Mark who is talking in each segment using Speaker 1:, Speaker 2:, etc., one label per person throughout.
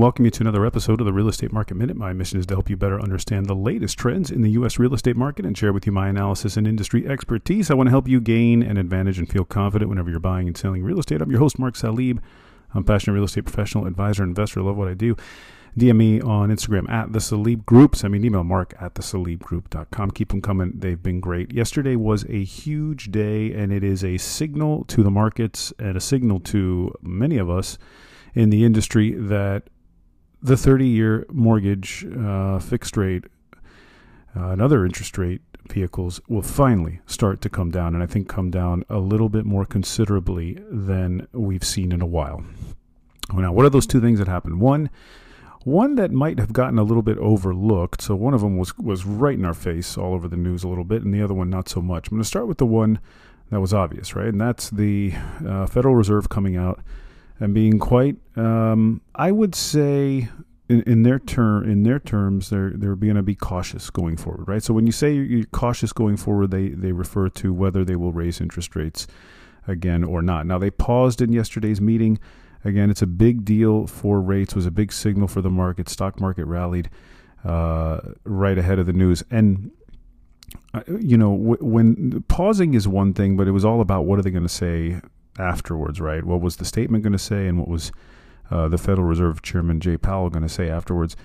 Speaker 1: welcome you to another episode of the Real Estate Market Minute. My mission is to help you better understand the latest trends in the U.S. real estate market and share with you my analysis and industry expertise. I want to help you gain an advantage and feel confident whenever you're buying and selling real estate. I'm your host, Mark Salib. I'm a passionate real estate professional, advisor, investor. Love what I do. DM me on Instagram at the Salib Group. Send me an email, mark at the Salib salibgroup.com. Keep them coming. They've been great. Yesterday was a huge day, and it is a signal to the markets and a signal to many of us in the industry that the 30 year mortgage uh, fixed rate uh, and other interest rate vehicles will finally start to come down, and I think come down a little bit more considerably than we've seen in a while. Now, what are those two things that happened? One, one that might have gotten a little bit overlooked. So one of them was was right in our face, all over the news a little bit, and the other one not so much. I'm going to start with the one that was obvious, right? And that's the uh, Federal Reserve coming out and being quite, um, I would say, in, in their term, in their terms, they're they're going to be cautious going forward, right? So when you say you're cautious going forward, they they refer to whether they will raise interest rates again or not. Now they paused in yesterday's meeting. Again, it's a big deal for rates. Was a big signal for the market. Stock market rallied uh, right ahead of the news, and uh, you know when pausing is one thing, but it was all about what are they going to say afterwards, right? What was the statement going to say, and what was uh, the Federal Reserve Chairman Jay Powell going to say afterwards?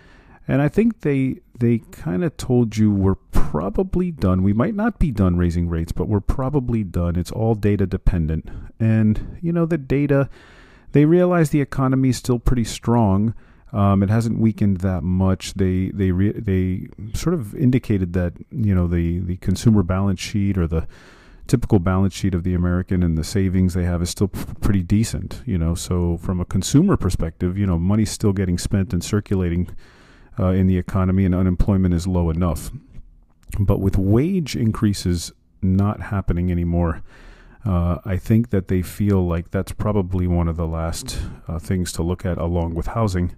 Speaker 1: And I think they they kind of told you we're probably done. We might not be done raising rates, but we're probably done. It's all data dependent, and you know the data they realize the economy is still pretty strong. Um, it hasn't weakened that much. They they re- they sort of indicated that you know the the consumer balance sheet or the typical balance sheet of the American and the savings they have is still p- pretty decent. You know, so from a consumer perspective, you know, money's still getting spent and circulating uh, in the economy, and unemployment is low enough. But with wage increases not happening anymore, uh, I think that they feel like that's probably one of the last uh, things to look at along with housing.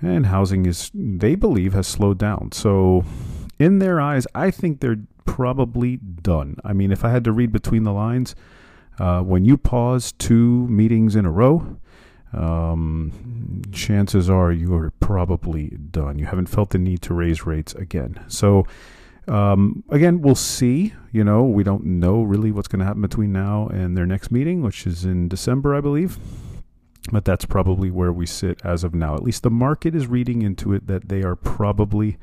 Speaker 1: And housing is, they believe, has slowed down. So, in their eyes, I think they're probably done. I mean, if I had to read between the lines, uh, when you pause two meetings in a row, um, chances are you are probably done. You haven't felt the need to raise rates again. So, um, again, we'll see. You know, we don't know really what's going to happen between now and their next meeting, which is in December, I believe. But that's probably where we sit as of now. At least the market is reading into it that they are probably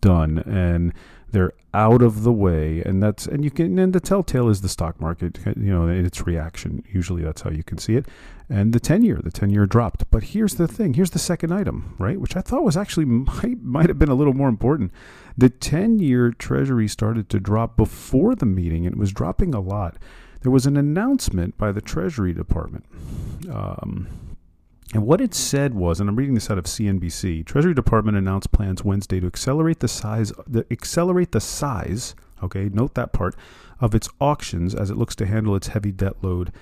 Speaker 1: done and they're out of the way and that's and you can and the telltale is the stock market you know its reaction. Usually that's how you can see it. And the 10 year the 10 year dropped. But here's the thing. Here's the second item right which i thought was actually might might have been a little more important. The 10 year treasury started to drop before the meeting and it was dropping a lot. There was an announcement by the treasury department um, and what it said was, and I'm reading this out of CNBC, Treasury Department announced plans Wednesday to accelerate the size, the, accelerate the size. Okay, note that part of its auctions as it looks to handle its heavy debt load,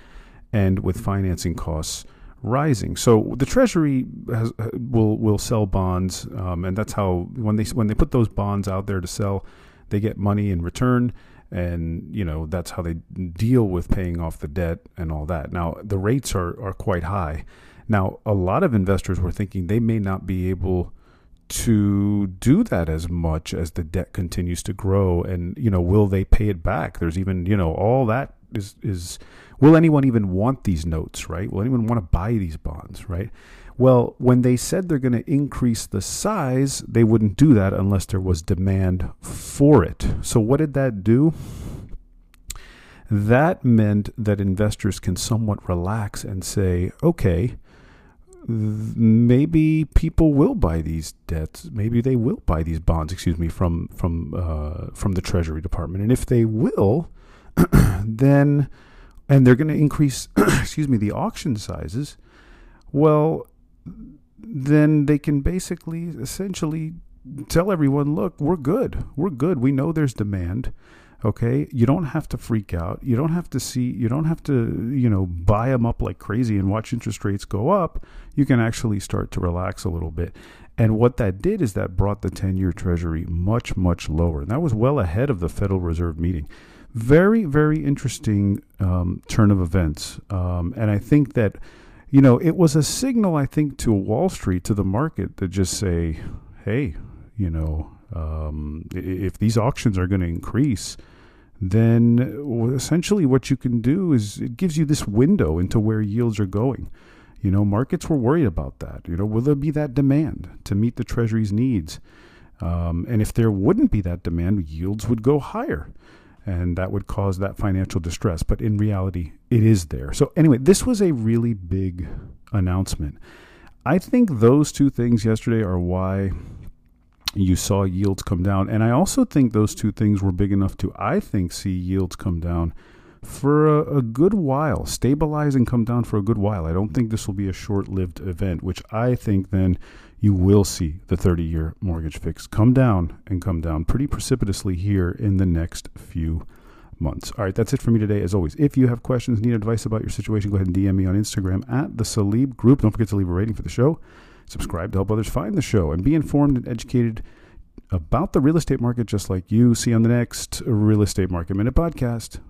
Speaker 1: and with financing costs rising. So the Treasury has, will will sell bonds, um, and that's how when they when they put those bonds out there to sell, they get money in return and you know that's how they deal with paying off the debt and all that. Now the rates are are quite high, now, a lot of investors were thinking they may not be able to do that as much as the debt continues to grow and you know will they pay it back? There's even you know all that is is will anyone even want these notes right? Will anyone want to buy these bonds right? Well when they said they're going to increase the size they wouldn't do that unless there was demand for it. So what did that do? That meant that investors can somewhat relax and say okay maybe people will buy these debts. Maybe they will buy these bonds. Excuse me, from from uh, from the Treasury Department. And if they will, then and they're going to increase, excuse me, the auction sizes. Well, then they can basically, essentially, tell everyone, look, we're good. We're good. We know there's demand. Okay, you don't have to freak out. You don't have to see. You don't have to, you know, buy them up like crazy and watch interest rates go up. You can actually start to relax a little bit. And what that did is that brought the 10 year Treasury much, much lower. And that was well ahead of the Federal Reserve meeting. Very, very interesting um, turn of events. Um, and I think that you know, it was a signal, I think, to Wall Street, to the market, to just say, hey, you know, um, if these auctions are going to increase, then essentially what you can do is it gives you this window into where yields are going. You know, markets were worried about that. You know, will there be that demand to meet the Treasury's needs? Um, and if there wouldn't be that demand, yields would go higher. And that would cause that financial distress. But in reality, it is there. So, anyway, this was a really big announcement. I think those two things yesterday are why you saw yields come down. And I also think those two things were big enough to, I think, see yields come down for a, a, good while, stabilize and come down for a good while. I don't think this will be a short lived event, which I think then you will see the 30 year mortgage fix come down and come down pretty precipitously here in the next few months. All right, that's it for me today. As always, if you have questions, need advice about your situation, go ahead and DM me on Instagram at the Salib Group. Don't forget to leave a rating for the show. Subscribe to help others find the show and be informed and educated about the real estate market just like you. See on the next Real Estate Market Minute podcast.